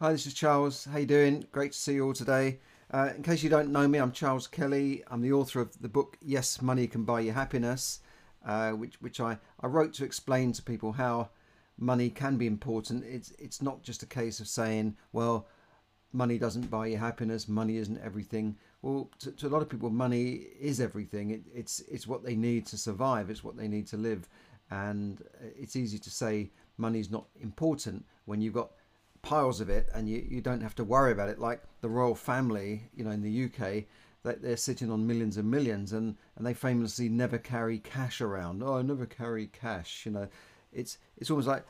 Hi, this is Charles. How you doing? Great to see you all today. Uh, in case you don't know me, I'm Charles Kelly. I'm the author of the book Yes, Money Can Buy You Happiness, uh, which which I, I wrote to explain to people how money can be important. It's it's not just a case of saying, well, money doesn't buy you happiness. Money isn't everything. Well, to, to a lot of people, money is everything. It, it's it's what they need to survive. It's what they need to live, and it's easy to say money's not important when you've got piles of it and you, you don't have to worry about it. Like the royal family you know in the UK that they're sitting on millions and millions and and they famously never carry cash around. Oh I never carry cash you know. It's it's almost like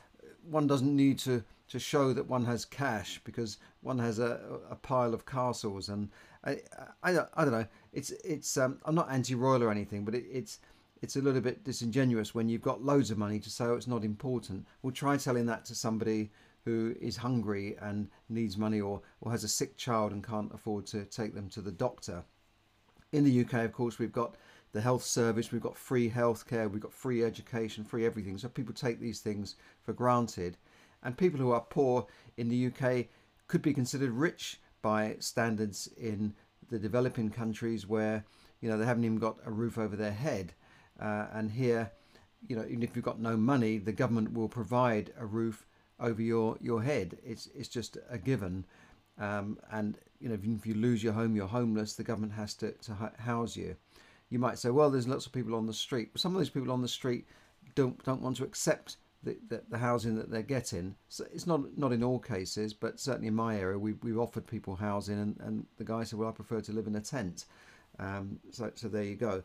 one doesn't need to to show that one has cash because one has a, a pile of castles and I, I, I don't know. It's it's um, I'm not anti-royal or anything but it, it's it's a little bit disingenuous when you've got loads of money to say oh, it's not important. We'll try telling that to somebody who is hungry and needs money or, or has a sick child and can't afford to take them to the doctor. In the UK, of course, we've got the health service, we've got free healthcare, we've got free education, free everything. So people take these things for granted. And people who are poor in the UK could be considered rich by standards in the developing countries where you know they haven't even got a roof over their head. Uh, and here, you know, even if you've got no money, the government will provide a roof over your, your head. It's it's just a given. Um, and you know, if you lose your home, you're homeless. The government has to, to house you. You might say, well, there's lots of people on the street. But some of those people on the street don't don't want to accept the, the, the, housing that they're getting. So it's not not in all cases, but certainly in my area, we we've offered people housing, and, and the guy said, well, I prefer to live in a tent. Um, so so there you go.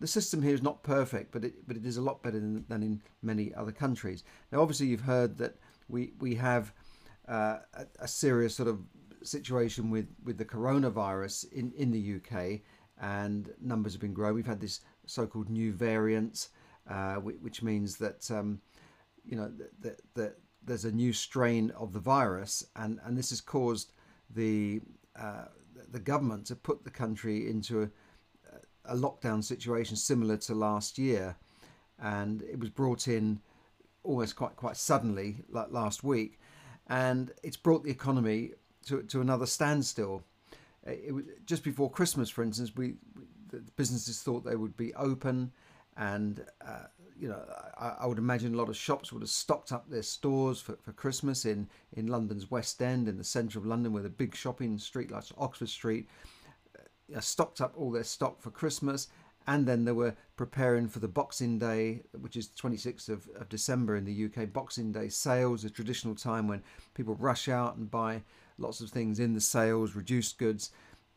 The system here is not perfect, but it but it is a lot better than, than in many other countries. Now, obviously, you've heard that we we have uh, a, a, serious sort of situation with with the coronavirus in in the UK, and numbers have been growing. We've had this so-called new variant, uh, which means that um, you know that, that there's a new strain of the virus, and and this has caused the uh, the government to put the country into a a lockdown situation similar to last year, and it was brought in almost quite quite suddenly, like last week, and it's brought the economy to to another standstill. It was just before Christmas, for instance, we, we the businesses thought they would be open, and uh, you know I, I, would imagine a lot of shops would have stocked up their stores for, for Christmas in in London's West End, in the centre of London, where the big shopping street like Oxford Street stocked up all their stock for Christmas, and then they were preparing for the Boxing Day, which is 26th of, of December in the UK. Boxing Day sales, a traditional time when people rush out and buy lots of things in the sales, reduced goods,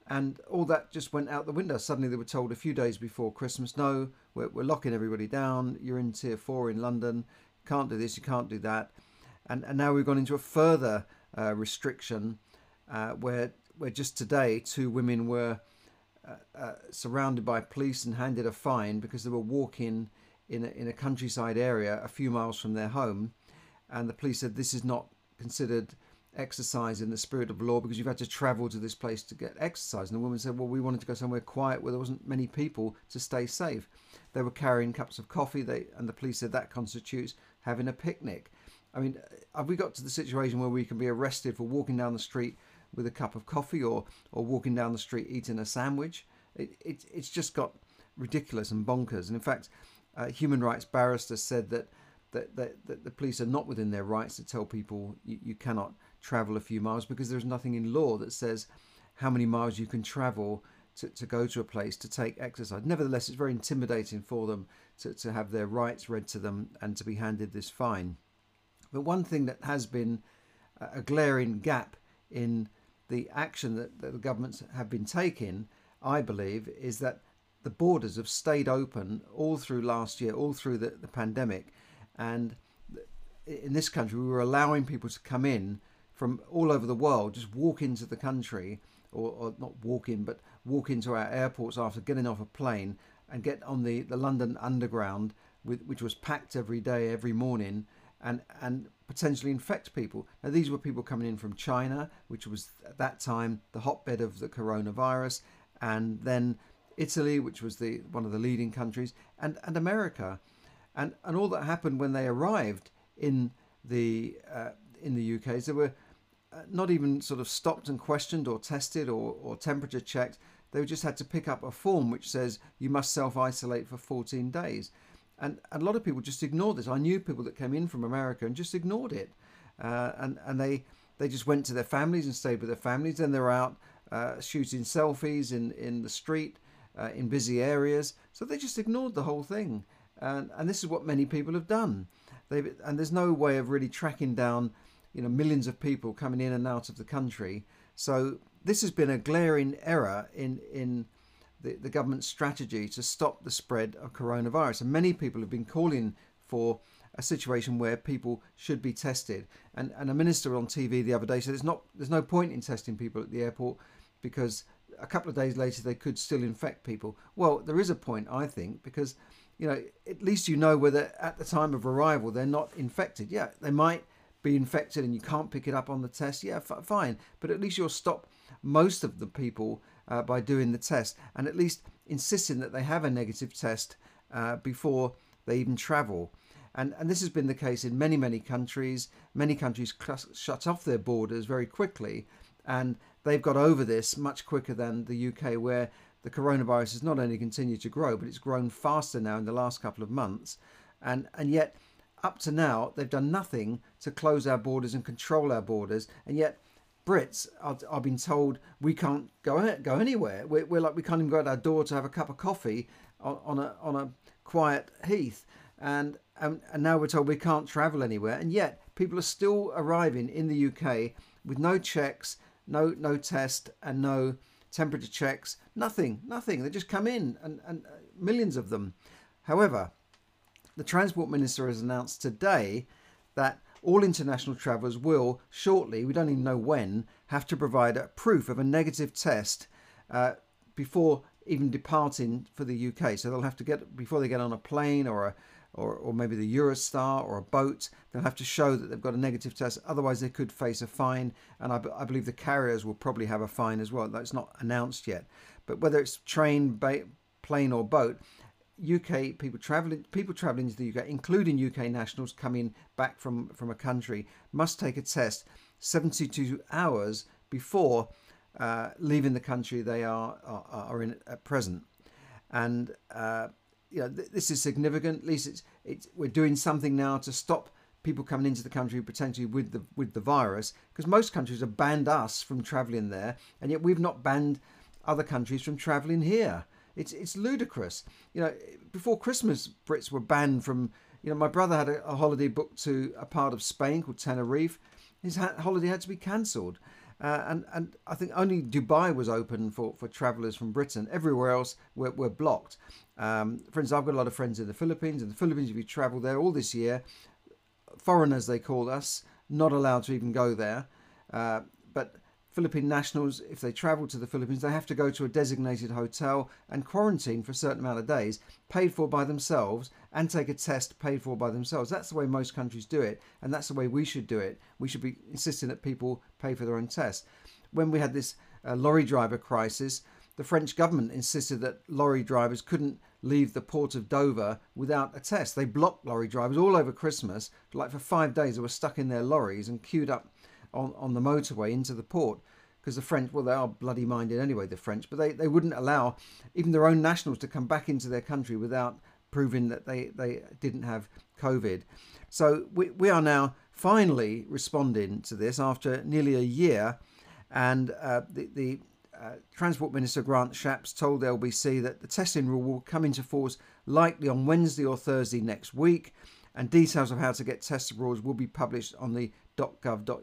and all that just went out the window. Suddenly they were told a few days before Christmas, no, we're, we're locking everybody down. You're in tier four in London. Can't do this, you can't do that. And, and now we've gone into a further uh, restriction uh, where, where just today two women were uh, surrounded by police and handed a fine because they were walking in a, in a countryside area a few miles from their home. And the police said this is not considered exercise in the spirit of law because you've had to travel to this place to get exercise. And the woman said, Well, we wanted to go somewhere quiet where there wasn't many people to stay safe. They were carrying cups of coffee, they, and the police said that constitutes having a picnic. I mean, have we got to the situation where we can be arrested for walking down the street with a cup of coffee or, or walking down the street eating a sandwich. It, it, it's just got ridiculous and bonkers. And in fact, uh, human rights barristers said that, that, that, that, the police are not within their rights to tell people you, you cannot travel a few miles because there's nothing in law that says how many miles you can travel to, to go to a place to take exercise. Nevertheless, it's very intimidating for them to, to have their rights read to them and to be handed this fine. But one thing that has been a glaring gap in the action that, that the governments have been taking, I believe, is that the borders have stayed open all through last year, all through the, the pandemic. And in this country, we were allowing people to come in from all over the world, just walk into the country, or, or not walk in, but walk into our airports after getting off a plane and get on the, the London Underground, with, which was packed every day, every morning, and, and potentially infect people. Now, these were people coming in from China, which was at that time the hotbed of the coronavirus, and then Italy, which was the one of the leading countries, and, and America. And, and all that happened when they arrived in the uh, in the UK is there were not even sort of stopped and questioned or tested or, or temperature checked. They just had to pick up a form which says you must self isolate for 14 days. And, a lot of people just ignored this. I knew people that came in from America and just ignored it. Uh, and, and they, they just went to their families and stayed with their families. Then they're out uh, shooting selfies in, in the street, uh, in busy areas. So they just ignored the whole thing. And, and this is what many people have done. They've, and there's no way of really tracking down you know millions of people coming in and out of the country. So this has been a glaring error in in the, the government's strategy to stop the spread of coronavirus. And many people have been calling for a situation where people should be tested. And and a minister on TV the other day said there's not there's no point in testing people at the airport because a couple of days later they could still infect people. Well, there is a point I think because you know at least you know whether at the time of arrival they're not infected. Yeah, they might be infected and you can't pick it up on the test. Yeah, f- fine, but at least you'll stop most of the people uh, by doing the test and at least insisting that they have a negative test uh, before they even travel. And, and this has been the case in many, many countries. Many countries shut off their borders very quickly, and they've got over this much quicker than the UK, where the coronavirus has not only continued to grow, but it's grown faster now in the last couple of months. And, and yet, up to now, they've done nothing to close our borders and control our borders. And yet, Brits are, are being told we can't go go anywhere. We're, we're, like we can't even go out our door to have a cup of coffee on, on a on a quiet heath, and, and and now we're told we can't travel anywhere. And yet people are still arriving in the UK with no checks, no no test, and no temperature checks. Nothing, nothing. They just come in, and and uh, millions of them. However, the transport minister has announced today that all international travellers will shortly, we don't even know when, have to provide a proof of a negative test uh, before even departing for the UK. So they'll have to get before they get on a plane or a or, or maybe the Eurostar or a boat, they'll have to show that they've got a negative test. Otherwise, they could face a fine. And I, I believe the carriers will probably have a fine as well. That's not announced yet. But whether it's train, ba- plane, or boat, UK people traveling people traveling to the UK, including UK nationals coming back from from a country, must take a test 72 hours before uh, leaving the country they are are, are in at present, and uh, you know th- this is significant. At least it's it's we're doing something now to stop people coming into the country potentially with the with the virus because most countries have banned us from traveling there, and yet we've not banned other countries from traveling here. It's it's ludicrous. You know, before Christmas, Brits were banned from. You know, my brother had a, a holiday booked to a part of Spain called Tenerife. His ha- holiday had to be cancelled. Uh, and and I think only Dubai was open for, for travellers from Britain. Everywhere else were, were blocked. Um, for instance, I've got a lot of friends in the Philippines. In the Philippines, if you travel there all this year, foreigners they call us, not allowed to even go there. Uh, but Philippine nationals, if they travel to the Philippines, they have to go to a designated hotel and quarantine for a certain amount of days, paid for by themselves, and take a test paid for by themselves. That's the way most countries do it, and that's the way we should do it. We should be insisting that people pay for their own tests. When we had this uh, lorry driver crisis, the French government insisted that lorry drivers couldn't leave the port of Dover without a test. They blocked lorry drivers all over Christmas. Like for five days, they were stuck in their lorries and queued up on, on the motorway into the port because the French, well, they are bloody minded anyway, the French, but they, they wouldn't allow even their own nationals to come back into their country without proving that they, they didn't have COVID. So we, we are now finally responding to this after nearly a year. And uh, the, the uh, Transport Minister Grant Shapps told the LBC that the testing rule will come into force likely on Wednesday or Thursday next week. And details of how to get test abroad will be published on the .gov.uk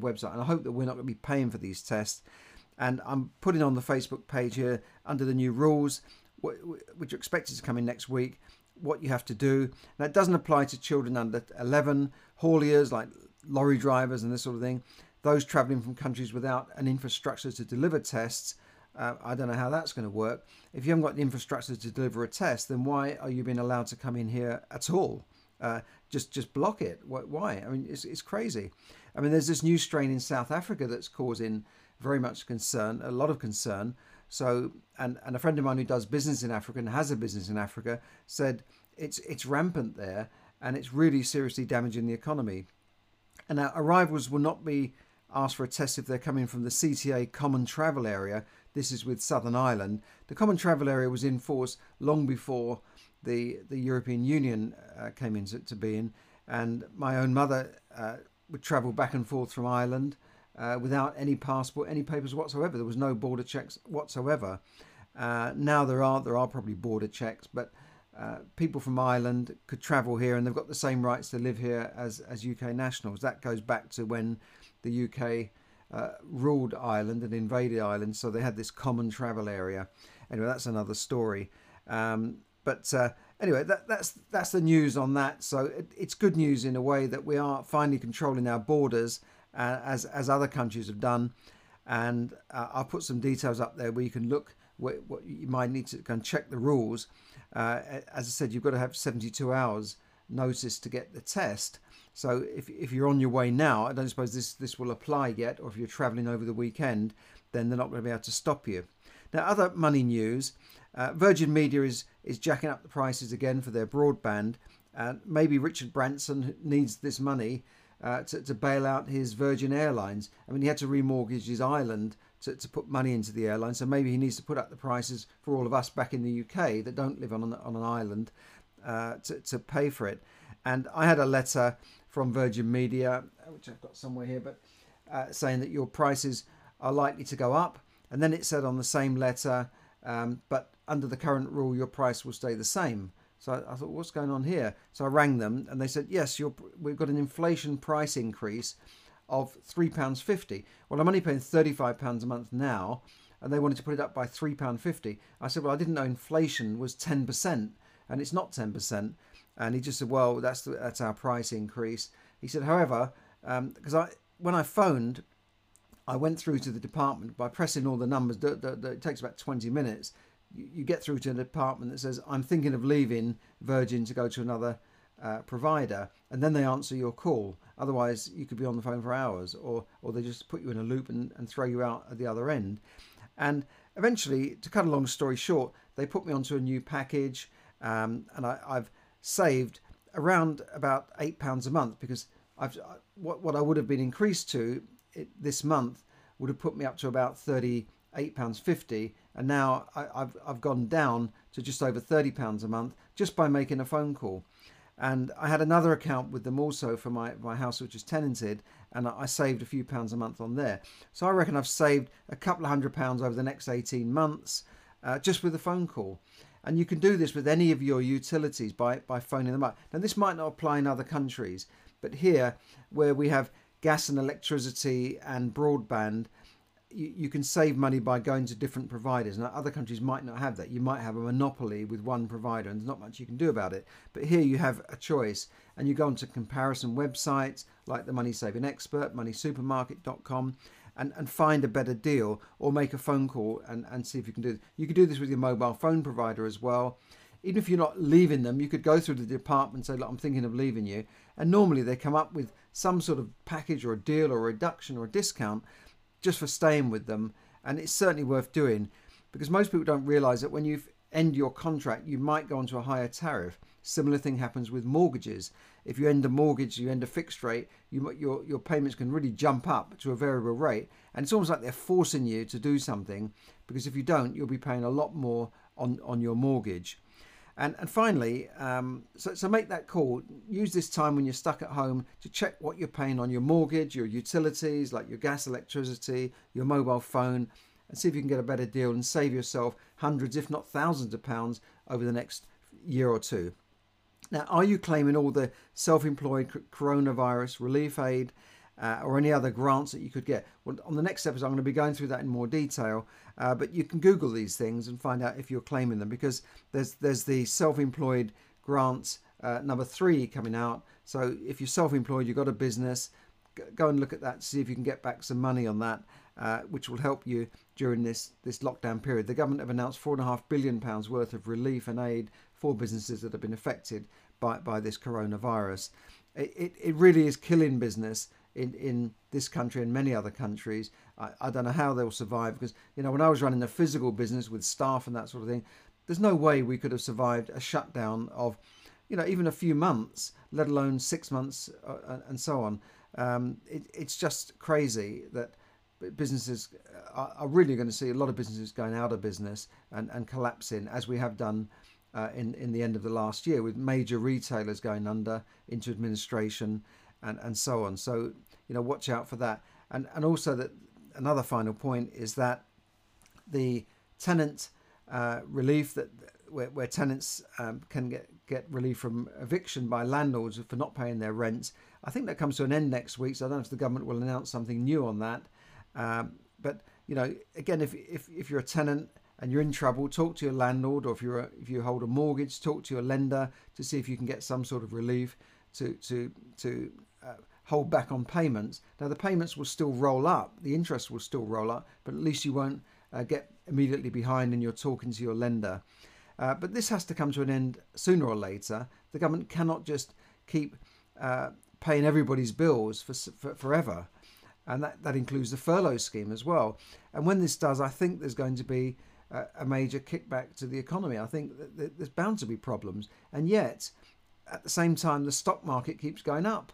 website. And I hope that we're not going to be paying for these tests. And I'm putting on the Facebook page here under the new rules, which are expected to come in next week, what you have to do. Now, it doesn't apply to children under 11, hauliers like lorry drivers and this sort of thing, those travelling from countries without an infrastructure to deliver tests. Uh, I don't know how that's going to work. If you haven't got the infrastructure to deliver a test, then why are you being allowed to come in here at all? Uh, just just block it. Why? I mean, it's, it's crazy. I mean, there's this new strain in South Africa that's causing very much concern, a lot of concern. So, and, and a friend of mine who does business in Africa and has a business in Africa said it's it's rampant there and it's really seriously damaging the economy. And now arrivals will not be asked for a test if they're coming from the CTA Common Travel Area. This is with Southern Ireland. The Common Travel Area was in force long before the the European Union uh, came into to being, and my own mother uh, would travel back and forth from Ireland uh, without any passport, any papers whatsoever. There was no border checks whatsoever. Uh, now there are there are probably border checks, but uh, people from Ireland could travel here and they've got the same rights to live here as as UK nationals. That goes back to when the UK uh, ruled Ireland and invaded Ireland, so they had this common travel area. Anyway, that's another story. Um, but uh, anyway, that, that's that's the news on that. So it, it's good news in a way that we are finally controlling our borders uh, as as other countries have done. And uh, I'll put some details up there where you can look. What, what you might need to go and check the rules. Uh, as I said, you've got to have 72 hours notice to get the test. So if, if you're on your way now, I don't suppose this, this will apply yet, or if you're traveling over the weekend, then they're not going to be able to stop you. Now, other money news uh, Virgin Media is, is jacking up the prices again for their broadband. And maybe Richard Branson needs this money uh, to, to bail out his Virgin Airlines. I mean, he had to remortgage his island to, to put money into the airline. So maybe he needs to put up the prices for all of us back in the UK that don't live on an, on an island uh, to, to pay for it. And I had a letter from Virgin Media, which I've got somewhere here, but uh, saying that your prices are likely to go up. And then it said on the same letter, um, but under the current rule, your price will stay the same. So I, I, thought, what's going on here? So I rang them and they said, yes, we've got an inflation price increase of £3.50. Well, I'm only paying £35 a month now and they wanted to put it up by £3.50. I said, well, I didn't know inflation was 10% and it's not 10%. And he just said, well, that's the, that's our price increase. He said, however, because um, I when I phoned, I went through to the department by pressing all the numbers. it takes about 20 minutes. You, get through to a department that says, I'm thinking of leaving Virgin to go to another uh, provider, and then they answer your call. Otherwise, you could be on the phone for hours, or, or they just put you in a loop and, and throw you out at the other end. And eventually, to cut a long story short, they put me onto a new package, um, and I, I've saved around about eight pounds a month because I've what what I would have been increased to it, this month would have put me up to about thirty eight pounds fifty, and now I, have I've gone down to just over thirty pounds a month just by making a phone call. And I had another account with them also for my, my house, which is tenanted, and I saved a few pounds a month on there. So I reckon I've saved a couple of hundred pounds over the next 18 months uh, just with a phone call. And you can do this with any of your utilities by, by phoning them up. Now, this might not apply in other countries, but here, where we have gas and electricity and broadband, you, you can save money by going to different providers. Now, other countries might not have that. You might have a monopoly with one provider, and there's not much you can do about it. But here you have a choice, and you go onto comparison websites like the Money Saving Expert, MoneySupermarket.com, and, and find a better deal or make a phone call and, and see if you can do it. You can do this with your mobile phone provider as well. Even if you're not leaving them, you could go through the department and say, Look, I'm thinking of leaving you. And normally they come up with some sort of package or a deal or a reduction or a discount just for staying with them. And it's certainly worth doing because most people don't realize that when you end your contract, you might go onto a higher tariff. Similar thing happens with mortgages. If you end a mortgage, you end a fixed rate, you, your, your payments can really jump up to a variable rate. And it's almost like they're forcing you to do something because if you don't, you'll be paying a lot more on, on your mortgage. And, and finally, um, so, so make that call. Use this time when you're stuck at home to check what you're paying on your mortgage, your utilities, like your gas, electricity, your mobile phone, and see if you can get a better deal and save yourself hundreds, if not thousands of pounds over the next year or two. Now, are you claiming all the self employed coronavirus relief aid uh, or any other grants that you could get? Well, on the next episode, I'm going to be going through that in more detail. Uh, but you can Google these things and find out if you're claiming them because there's there's the self employed grants uh, number three coming out. So if you're self employed, you've got a business, go and look at that, see if you can get back some money on that. Uh, which will help you during this, this lockdown period. The government have announced four and a half billion pounds worth of relief and aid for businesses that have been affected by, by this coronavirus. It, it, it really is killing business in, in this country and many other countries. I, I don't know how they'll survive because, you know, when I was running a physical business with staff and that sort of thing, there's no way we could have survived a shutdown of you know, even a few months, let alone six months uh, and so on. Um, it, it's just crazy that businesses are, are, really going to see a lot of businesses going out of business and, and collapsing as we have done uh, in, in the end of the last year with major retailers going under into administration and, and so on. So, you know, watch out for that. And, and also that another final point is that the tenant uh, relief that where, where tenants um, can get, get relief from eviction by landlords for not paying their rent. I think that comes to an end next week, so I don't know if the government will announce something new on that. Um, but you know, again, if, if if you're a tenant and you're in trouble, talk to your landlord, or if you're a, if you hold a mortgage, talk to your lender to see if you can get some sort of relief to to to hold back on payments. Now the payments will still roll up, the interest will still roll up, but at least you won't uh, get immediately behind and you're talking to your lender. Uh, but this has to come to an end sooner or later. The government cannot just keep uh, paying everybody's bills for, for, forever. And that, that includes the furlough scheme as well. And when this does, I think there's going to be a, major kickback to the economy. I think that there's bound to be problems. And yet, at the same time, the stock market keeps going up.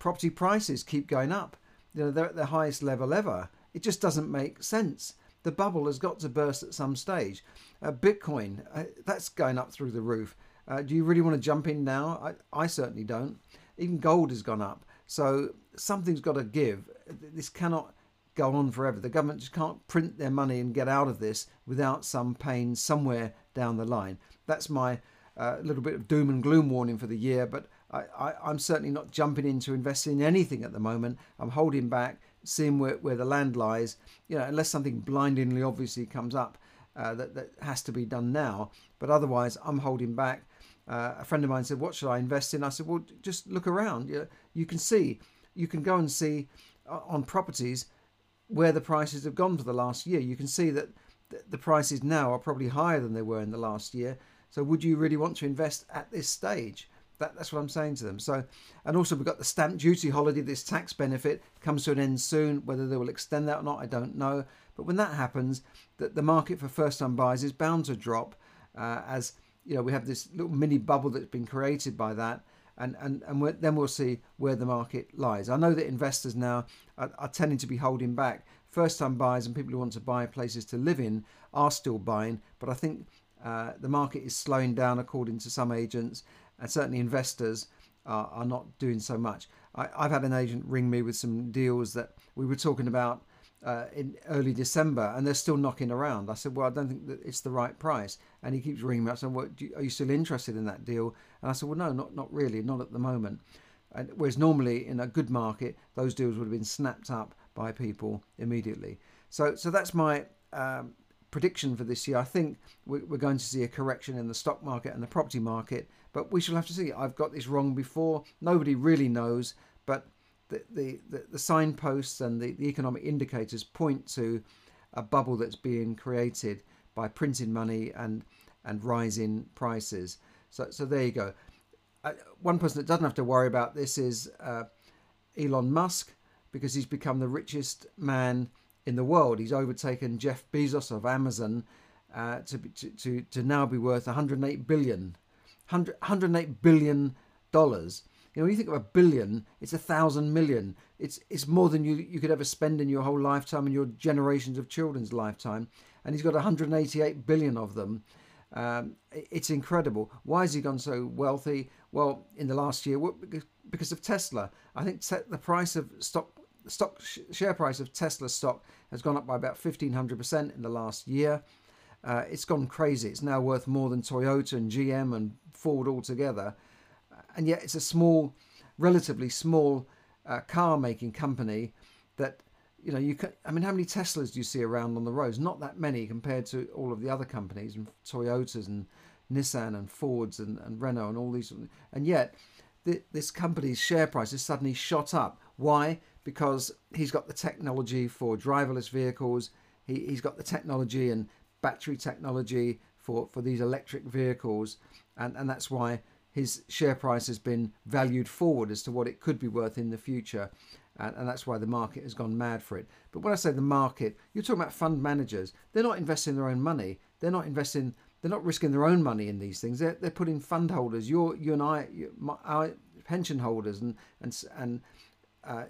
Property prices keep going up. You know, they're at the highest level ever. It just doesn't make sense the bubble has got to burst at some stage. Uh, Bitcoin, uh, that's going up through the roof. Uh, do you really want to jump in now? I, I certainly don't. Even gold has gone up. So something's got to give. This cannot go on forever. The government just can't print their money and get out of this without some pain somewhere down the line. That's my uh, little bit of doom and gloom warning for the year, but I, am certainly not jumping into investing in anything at the moment. I'm holding back seeing where, where the land lies, you know, unless something blindingly obviously comes up uh, that, that has to be done now. But otherwise, I'm holding back. Uh, a friend of mine said, What should I invest in? I said, Well, just look around. You, you can see, you can go and see uh, on properties where the prices have gone for the last year. You can see that the prices now are probably higher than they were in the last year. So, would you really want to invest at this stage? That, that's what I'm saying to them. So, and also we've got the stamp duty holiday. This tax benefit comes to an end soon. Whether they will extend that or not, I don't know. But when that happens, that the market for first-time buyers is bound to drop, uh, as you know we have this little mini bubble that's been created by that, and and and then we'll see where the market lies. I know that investors now are, are tending to be holding back. First-time buyers and people who want to buy places to live in are still buying, but I think uh, the market is slowing down according to some agents, and certainly investors are, are not doing so much. I, have had an agent ring me with some deals that we were talking about uh, in early December, and they're still knocking around. I said, "Well, I don't think that it's the right price," and he keeps ringing me up saying, "What you, are you still interested in that deal?" And I said, "Well, no, not not really, not at the moment." And whereas normally in a good market, those deals would have been snapped up by people immediately. So, so that's my um, prediction for this year. I think we're going to see a correction in the stock market and the property market, but we shall have to see. I've got this wrong before. Nobody really knows, but the the, the, signposts and the, the economic indicators point to a bubble that's being created by printing money and and rising prices. So so there you go. Uh, one person that doesn't have to worry about this is uh, Elon Musk because he's become the richest man in the world. He's overtaken Jeff Bezos of Amazon uh, to, to, to, to now be worth 108 billion. 100, 108 billion dollars. You know, when you think of a billion, it's a thousand million. It's it's more than you you could ever spend in your whole lifetime and your generations of children's lifetime. And he's got 188 billion of them. Um, it's incredible. Why has he gone so wealthy? Well, in the last year, because of Tesla. I think the price of stock the stock share price of Tesla stock has gone up by about 1500% in the last year. Uh, it's gone crazy. It's now worth more than Toyota and GM and Ford altogether. And yet it's a small, relatively small uh, car making company that, you know, you can, I mean, how many Teslas do you see around on the roads? Not that many compared to all of the other companies and Toyotas and Nissan and Fords and, and Renault and all these. And yet this company's share price has suddenly shot up. Why? Because he's got the technology for driverless vehicles. He, he's got the technology and battery technology for, for these electric vehicles. And, and that's why his share price has been valued forward as to what it could be worth in the future. And, and that's why the market has gone mad for it. But when I say the market, you're talking about fund managers. They're not investing their own money. They're not investing they're not risking their own money in these things. They're, they're putting fund holders, you you and I, my, our pension holders, and and and uh,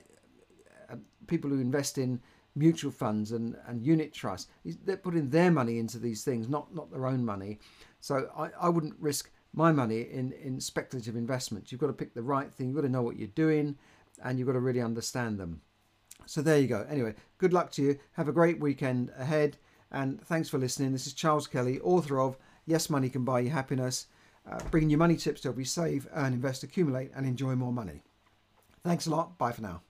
people who invest in mutual funds and, and unit trusts. They're putting their money into these things, not not their own money. So I, I wouldn't risk my money in, in speculative investments. You've got to pick the right thing. You've got to know what you're doing and you've got to really understand them. So there you go. Anyway, good luck to you. Have a great weekend ahead. And thanks for listening. This is Charles Kelly, author of Yes, Money Can Buy You Happiness, uh, bringing you money tips to help you save, earn, invest, accumulate, and enjoy more money. Thanks a lot. Bye for now.